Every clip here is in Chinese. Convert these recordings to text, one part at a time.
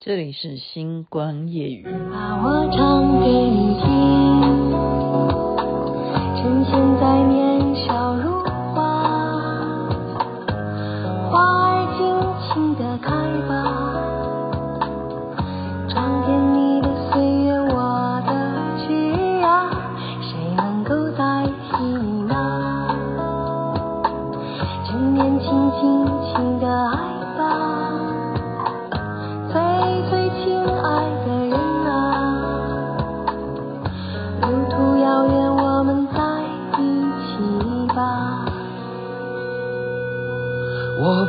这里是星光夜语。把我唱给你听，趁现在年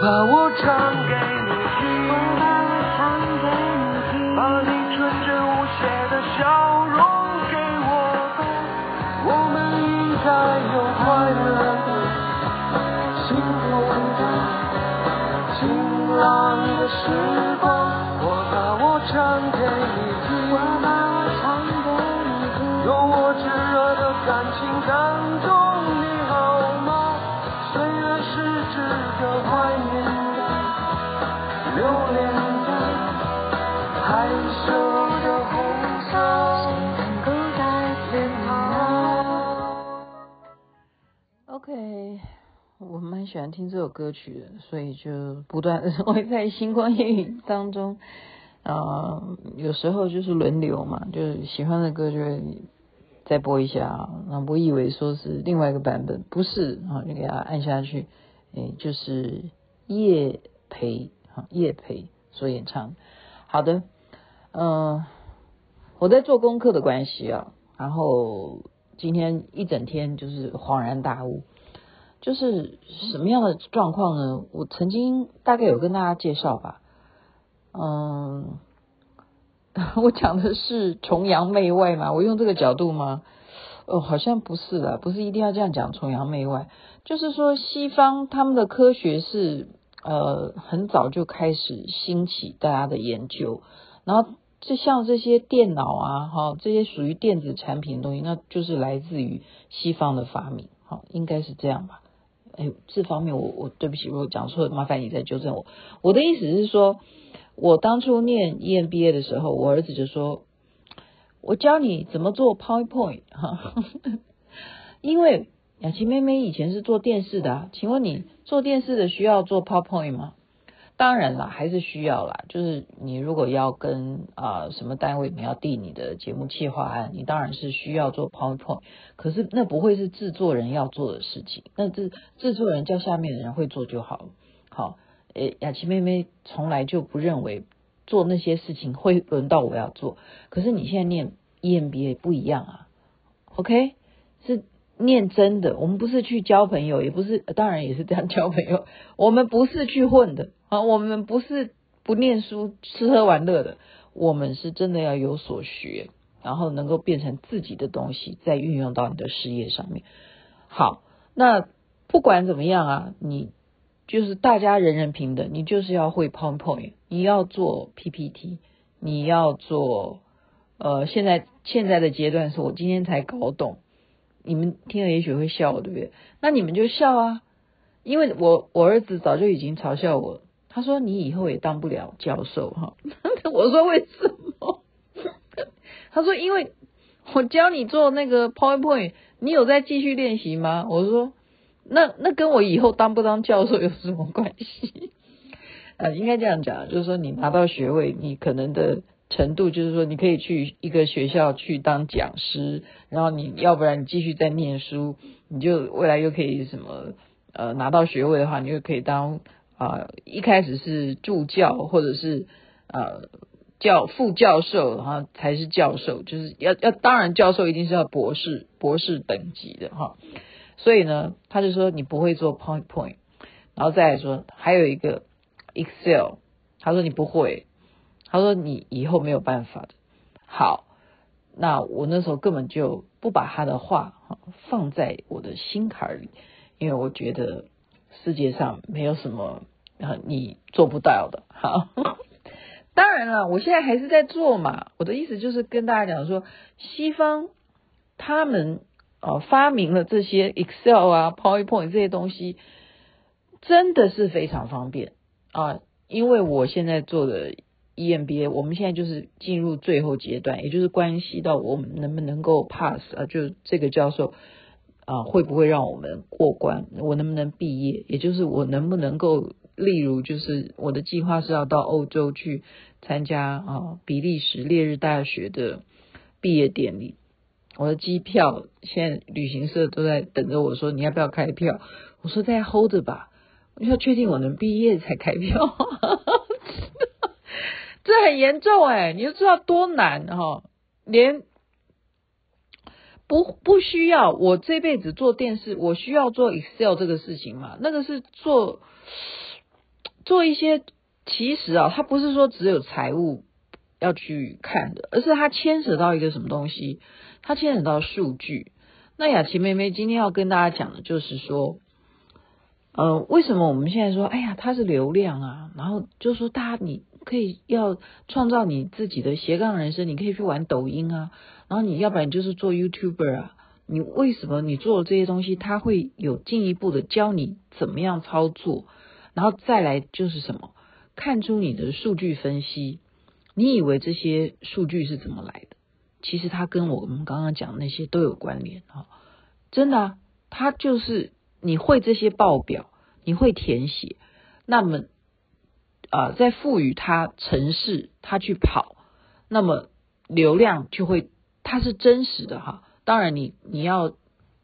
把我唱给你听，把你纯真无邪的笑容给我。吧，我们应该有快乐的、幸福的、晴朗的时喜欢听这首歌曲的，所以就不断 会在星光夜雨当中，呃，有时候就是轮流嘛，就是喜欢的歌就会再播一下啊。那我以为说是另外一个版本，不是啊，就给它按下去，诶，就是叶培哈叶培所演唱。好的，嗯、我在做功课的关系啊，然后今天一整天就是恍然大悟。就是什么样的状况呢？我曾经大概有跟大家介绍吧，嗯，我讲的是崇洋媚外嘛，我用这个角度吗？哦，好像不是的，不是一定要这样讲崇洋媚外，就是说西方他们的科学是呃很早就开始兴起大家的研究，然后就像这些电脑啊，哈，这些属于电子产品的东西，那就是来自于西方的发明，好，应该是这样吧。哎，这方面我我对不起，如果讲错了，麻烦你再纠正我。我的意思是说，我当初念 EMBA 的时候，我儿子就说，我教你怎么做 PowerPoint 哈，因为雅琪妹妹以前是做电视的啊，请问你做电视的需要做 PowerPoint 吗？当然啦，还是需要啦。就是你如果要跟啊、什么单位，你要递你的节目企划案，你当然是需要做 PowerPoint。可是那不会是制作人要做的事情，那制制作人叫下面的人会做就好了。好，诶，雅琪妹妹从来就不认为做那些事情会轮到我要做。可是你现在念 EMBA 不一样啊，OK？是。念真的，我们不是去交朋友，也不是，当然也是这样交朋友。我们不是去混的啊，我们不是不念书、吃喝玩乐的，我们是真的要有所学，然后能够变成自己的东西，再运用到你的事业上面。好，那不管怎么样啊，你就是大家人人平等，你就是要会 PowerPoint，你要做 PPT，你要做呃，现在现在的阶段是我今天才搞懂。你们听了也许会笑，对不对？那你们就笑啊，因为我我儿子早就已经嘲笑我，他说你以后也当不了教授哈。我说为什么？他说因为我教你做那个 PowerPoint，你有在继续练习吗？我说那那跟我以后当不当教授有什么关系？呃，应该这样讲，就是说你拿到学位，你可能的。程度就是说，你可以去一个学校去当讲师，然后你要不然你继续在念书，你就未来又可以什么呃拿到学位的话，你就可以当啊、一开始是助教或者是呃教副教授，然后才是教授，就是要要当然教授一定是要博士博士等级的哈。所以呢，他就说你不会做 PowerPoint，然后再来说还有一个 Excel，他说你不会。他说：“你以后没有办法的。”好，那我那时候根本就不把他的话放在我的心坎里，因为我觉得世界上没有什么你做不到的。好，当然了，我现在还是在做嘛。我的意思就是跟大家讲说，西方他们呃发明了这些 Excel 啊、PowerPoint 这些东西，真的是非常方便啊。因为我现在做的。EMBA，我们现在就是进入最后阶段，也就是关系到我们能不能够 pass 啊，就这个教授啊会不会让我们过关，我能不能毕业，也就是我能不能够，例如就是我的计划是要到欧洲去参加啊比利时列日大学的毕业典礼，我的机票现在旅行社都在等着我说你要不要开票，我说再 hold 着吧。我要确定我能毕业才开票，这很严重哎！你就知道多难哈，连不不需要我这辈子做电视，我需要做 Excel 这个事情嘛？那个是做做一些，其实啊，它不是说只有财务要去看的，而是它牵扯到一个什么东西？它牵扯到数据。那雅琪妹妹今天要跟大家讲的就是说。呃，为什么我们现在说，哎呀，它是流量啊，然后就说大家你可以要创造你自己的斜杠人生，你可以去玩抖音啊，然后你要不然就是做 YouTuber 啊，你为什么你做的这些东西，它会有进一步的教你怎么样操作，然后再来就是什么，看出你的数据分析，你以为这些数据是怎么来的？其实它跟我们刚刚讲那些都有关联啊，真的啊，它就是。你会这些报表，你会填写，那么啊、呃，再赋予它城市，它去跑，那么流量就会，它是真实的哈。当然你，你要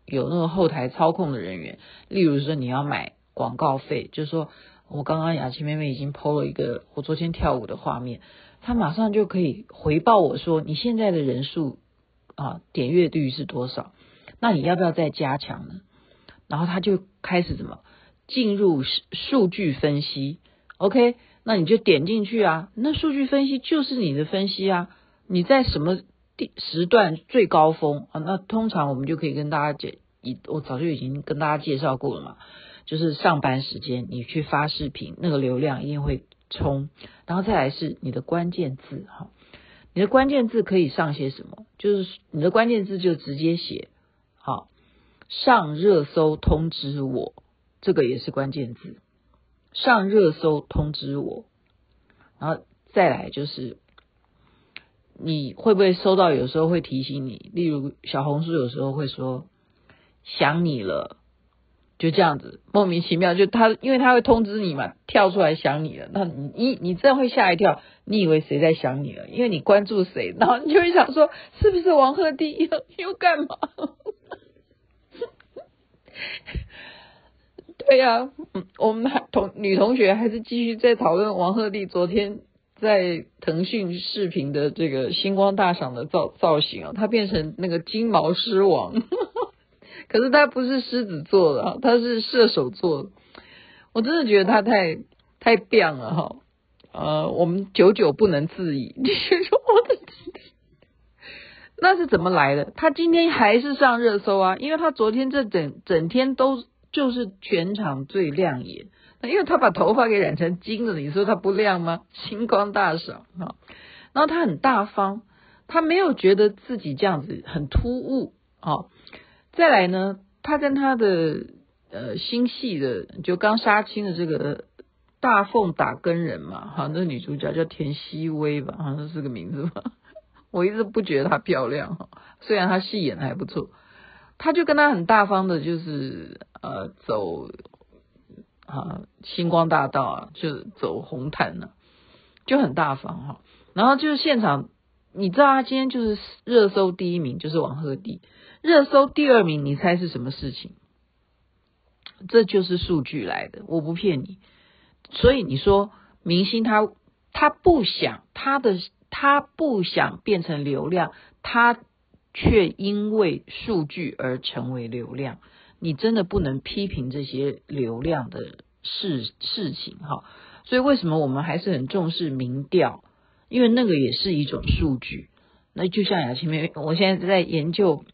有那个后台操控的人员，例如说你要买广告费，就是说我刚刚雅琪妹妹已经抛了一个我昨天跳舞的画面，她马上就可以回报我说你现在的人数啊点阅率是多少，那你要不要再加强呢？然后他就开始怎么进入数据分析，OK？那你就点进去啊，那数据分析就是你的分析啊。你在什么地时段最高峰啊？那通常我们就可以跟大家讲，一我早就已经跟大家介绍过了嘛，就是上班时间你去发视频，那个流量一定会冲。然后再来是你的关键字哈，你的关键字可以上些什么？就是你的关键字就直接写好。上热搜通知我，这个也是关键字。上热搜通知我，然后再来就是，你会不会收到？有时候会提醒你，例如小红书有时候会说想你了，就这样子莫名其妙，就他因为他会通知你嘛，跳出来想你了，那你你你这样会吓一跳，你以为谁在想你了？因为你关注谁，然后你就会想说，是不是王鹤棣又 又干嘛？对呀、啊，我们还同女同学还是继续在讨论王鹤棣昨天在腾讯视频的这个星光大赏的造造型啊，他变成那个金毛狮王，可是他不是狮子座的，他是射手座。我真的觉得他太太变了哈，呃，我们久久不能自已。你说我的。那是怎么来的？他今天还是上热搜啊，因为他昨天这整整天都就是全场最亮眼。那因为他把头发给染成金了，你说他不亮吗？星光大赏啊，然后他很大方，他没有觉得自己这样子很突兀啊。再来呢，他跟他的呃新戏的就刚杀青的这个大凤打更人嘛，哈，那女主角叫田曦薇吧，好像是个名字吧。我一直不觉得她漂亮哈，虽然她戏演的还不错，他就跟他很大方的，就是呃走啊星光大道啊，就走红毯呢，就很大方哈。然后就是现场，你知道他今天就是热搜第一名就是王鹤棣，热搜第二名你猜是什么事情？这就是数据来的，我不骗你。所以你说明星他他不想他的。他不想变成流量，他却因为数据而成为流量。你真的不能批评这些流量的事事情哈。所以为什么我们还是很重视民调？因为那个也是一种数据。那就像雅琪妹妹，我现在在研究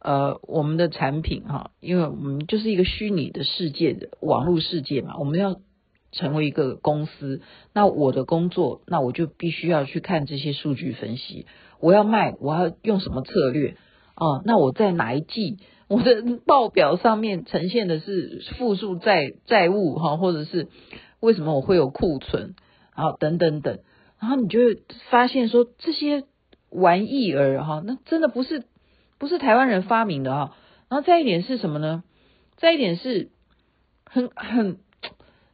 呃我们的产品哈，因为我们就是一个虚拟的世界的网络世界嘛，我们要。成为一个公司，那我的工作，那我就必须要去看这些数据分析。我要卖，我要用什么策略啊？那我在哪一季，我的报表上面呈现的是负数债债务哈，或者是为什么我会有库存啊？等等等。然后你就会发现说这些玩意儿哈，那真的不是不是台湾人发明的哈。然后再一点是什么呢？再一点是很很，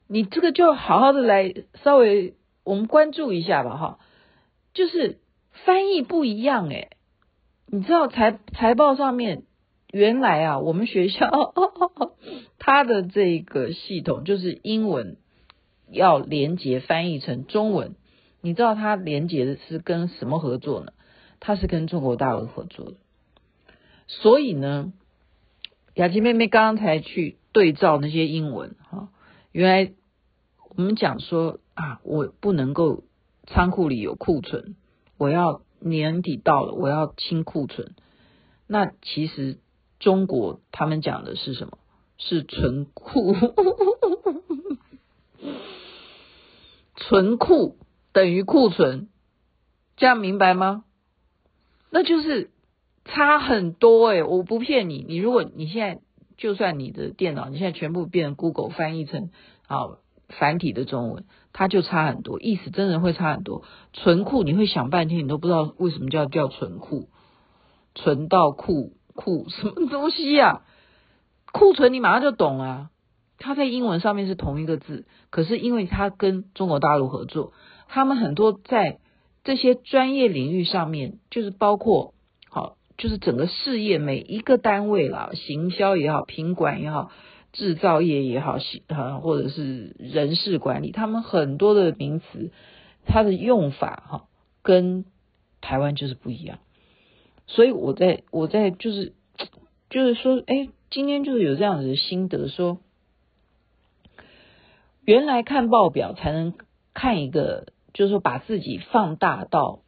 你这个就好好的来稍微我们关注一下吧哈，就是翻译不一样诶，你知道财财报上面原来啊，我们学校 它的这个系统就是英文要连接翻译成中文。你知道它连接的是跟什么合作呢？它是跟中国大陆合作的。所以呢，雅琪妹妹刚刚才去对照那些英文哈，原来我们讲说啊，我不能够仓库里有库存，我要年底到了，我要清库存。那其实中国他们讲的是什么？是存库，存库。等于库存，这样明白吗？那就是差很多诶，我不骗你，你如果你现在就算你的电脑，你现在全部变 Google 翻译成啊繁体的中文，它就差很多，意思真的会差很多。存库你会想半天，你都不知道为什么叫叫存库，存到库库什么东西呀、啊？库存你马上就懂啊，它在英文上面是同一个字，可是因为它跟中国大陆合作。他们很多在这些专业领域上面，就是包括好，就是整个事业每一个单位啦，行销也好，品管也好，制造业也好，啊，或者是人事管理，他们很多的名词，它的用法哈，跟台湾就是不一样。所以我在我在就是就是说，哎，今天就是有这样子的心得，说原来看报表才能看一个。就是说，把自己放大到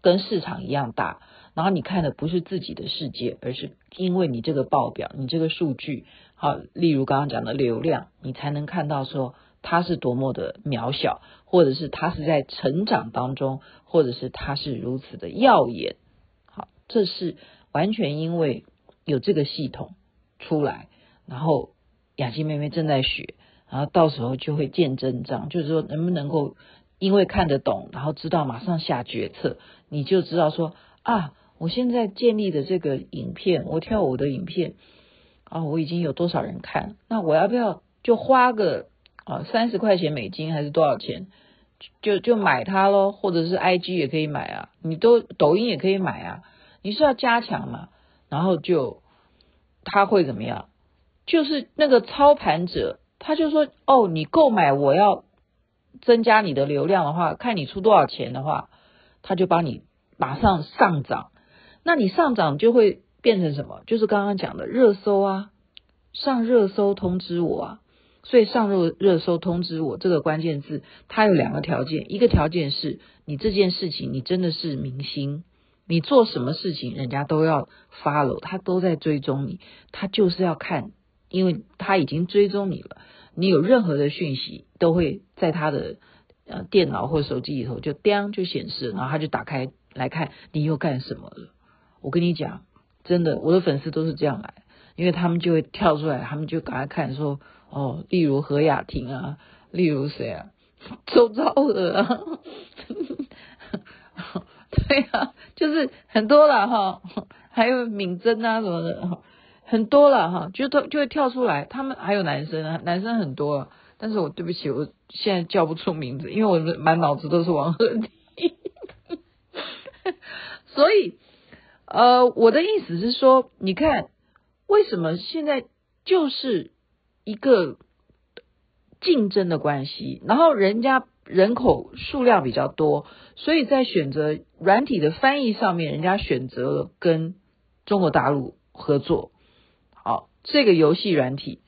跟市场一样大，然后你看的不是自己的世界，而是因为你这个报表，你这个数据，好，例如刚刚讲的流量，你才能看到说它是多么的渺小，或者是它是在成长当中，或者是它是如此的耀眼。好，这是完全因为有这个系统出来，然后雅琪妹妹正在学，然后到时候就会见真章，就是说能不能够。因为看得懂，然后知道马上下决策，你就知道说啊，我现在建立的这个影片，我跳舞的影片啊，我已经有多少人看？那我要不要就花个啊三十块钱美金还是多少钱，就就买它喽？或者是 IG 也可以买啊，你都抖音也可以买啊。你是要加强嘛？然后就他会怎么样？就是那个操盘者，他就说哦，你购买我要。增加你的流量的话，看你出多少钱的话，他就帮你马上上涨。那你上涨就会变成什么？就是刚刚讲的热搜啊，上热搜通知我啊。所以上热热搜通知我这个关键字，它有两个条件，一个条件是你这件事情你真的是明星，你做什么事情人家都要 follow，他都在追踪你，他就是要看，因为他已经追踪你了。你有任何的讯息，都会在他的呃电脑或手机里头就叮就显示，然后他就打开来看你又干什么了。我跟你讲，真的，我的粉丝都是这样来，因为他们就会跳出来，他们就赶快看说哦，例如何雅婷啊，例如谁啊，周遭的啊，对啊，就是很多了哈，还有敏珍啊什么的。很多了哈，就都就会跳出来。他们还有男生啊，男生很多，但是我对不起，我现在叫不出名字，因为我满脑子都是王鹤棣。所以，呃，我的意思是说，你看，为什么现在就是一个竞争的关系，然后人家人口数量比较多，所以在选择软体的翻译上面，人家选择了跟中国大陆合作。好这个游戏软体，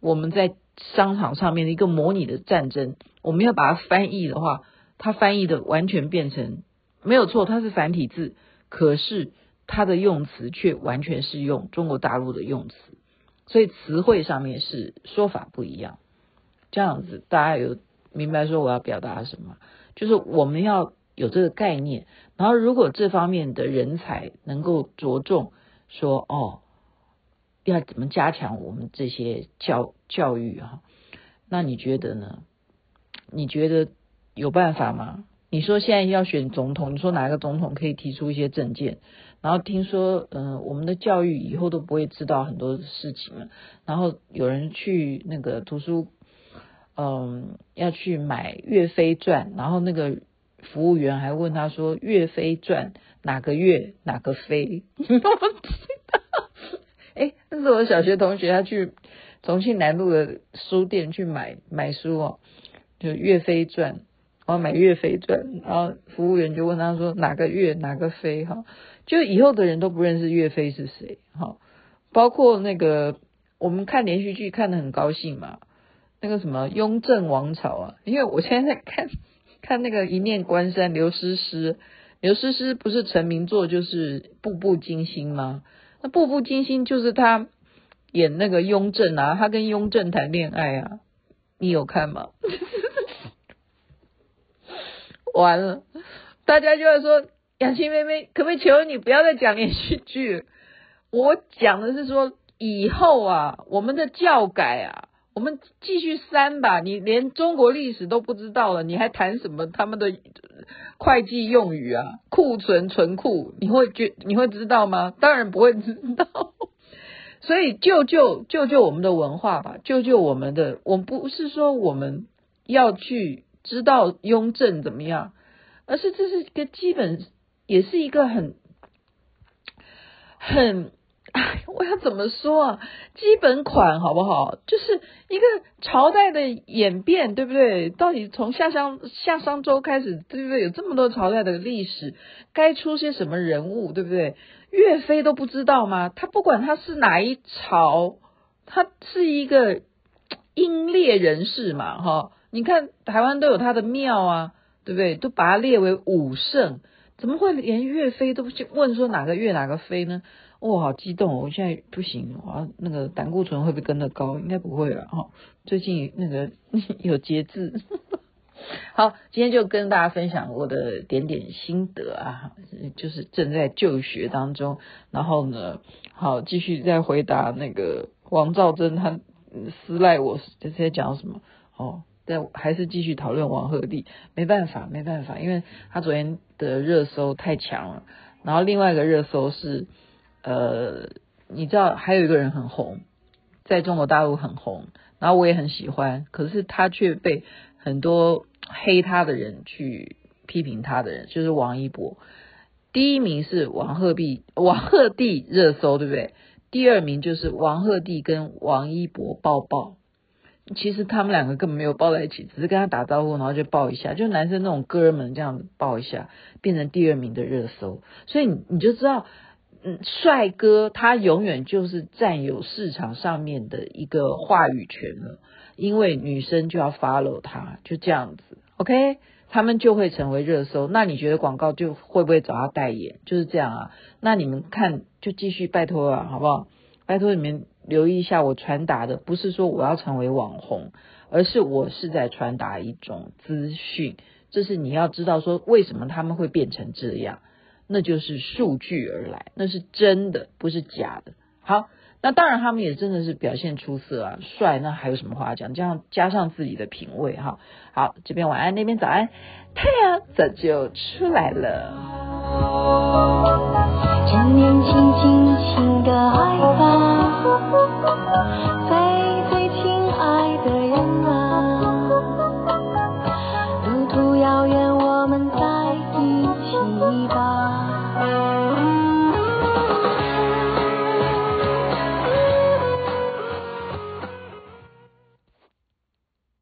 我们在商场上面的一个模拟的战争，我们要把它翻译的话，它翻译的完全变成没有错，它是繁体字，可是它的用词却完全是用中国大陆的用词，所以词汇上面是说法不一样。这样子大家有明白说我要表达什么？就是我们要有这个概念，然后如果这方面的人才能够着重说哦。要怎么加强我们这些教教育啊？那你觉得呢？你觉得有办法吗？你说现在要选总统，你说哪个总统可以提出一些政见？然后听说，嗯、我们的教育以后都不会知道很多事情了。然后有人去那个图书，嗯、要去买《岳飞传》，然后那个服务员还问他说：“岳飞传哪个岳哪个飞？” 你不知道？哎，那是我小学同学，他去重庆南路的书店去买买书哦，就《岳飞传》，然后买《岳飞传》，然后服务员就问他说：“哪个岳哪个飞？”哈。就以后的人都不认识岳飞是谁，哈，包括那个我们看连续剧看得很高兴嘛，那个什么雍正王朝啊，因为我现在在看看那个一念关山，刘诗诗，刘诗诗不是成名作就是步步惊心吗？那步步惊心就是他演那个雍正啊，他跟雍正谈恋爱啊，你有看吗？完了，大家就会说。雅琪妹妹，可不可以求你不要再讲连续剧？我讲的是说，以后啊，我们的教改啊，我们继续删吧。你连中国历史都不知道了，你还谈什么他们的会计用语啊？库存、存库，你会觉你会知道吗？当然不会知道。所以救救救救我们的文化吧，救救我们的。我不是说我们要去知道雍正怎么样，而是这是一个基本。也是一个很很，哎，我要怎么说啊？基本款好不好？就是一个朝代的演变，对不对？到底从夏商夏商周开始，对不对？有这么多朝代的历史，该出些什么人物，对不对？岳飞都不知道吗？他不管他是哪一朝，他是一个英烈人士嘛，哈！你看台湾都有他的庙啊，对不对？都把他列为武圣。怎么会连岳飞都不去问说哪个岳哪个飞呢？哇、哦，好激动！我现在不行，我那个胆固醇会不会跟得高？应该不会了哈。最近那个 有节制。好，今天就跟大家分享我的点点心得啊，就是正在就学当中。然后呢，好，继续再回答那个王兆珍他私赖我这在讲什么？哦。但还是继续讨论王鹤棣，没办法，没办法，因为他昨天的热搜太强了。然后另外一个热搜是，呃，你知道还有一个人很红，在中国大陆很红，然后我也很喜欢，可是他却被很多黑他的人去批评他的人，就是王一博。第一名是王鹤棣，王鹤棣热搜，对不对？第二名就是王鹤棣跟王一博抱抱。其实他们两个根本没有抱在一起，只是跟他打招呼，然后就抱一下，就男生那种哥们这样子抱一下，变成第二名的热搜。所以你就知道，嗯，帅哥他永远就是占有市场上面的一个话语权了，因为女生就要 follow 他，就这样子，OK，他们就会成为热搜。那你觉得广告就会不会找他代言？就是这样啊。那你们看，就继续拜托啊，好不好？拜托你们。留意一下，我传达的不是说我要成为网红，而是我是在传达一种资讯。这是你要知道，说为什么他们会变成这样，那就是数据而来，那是真的，不是假的。好，那当然他们也真的是表现出色啊，帅，那还有什么话讲？这样加上自己的品味哈。好，这边晚安，那边早安，太阳早就出来了。正年轻轻轻的爱吧。呜呜呜。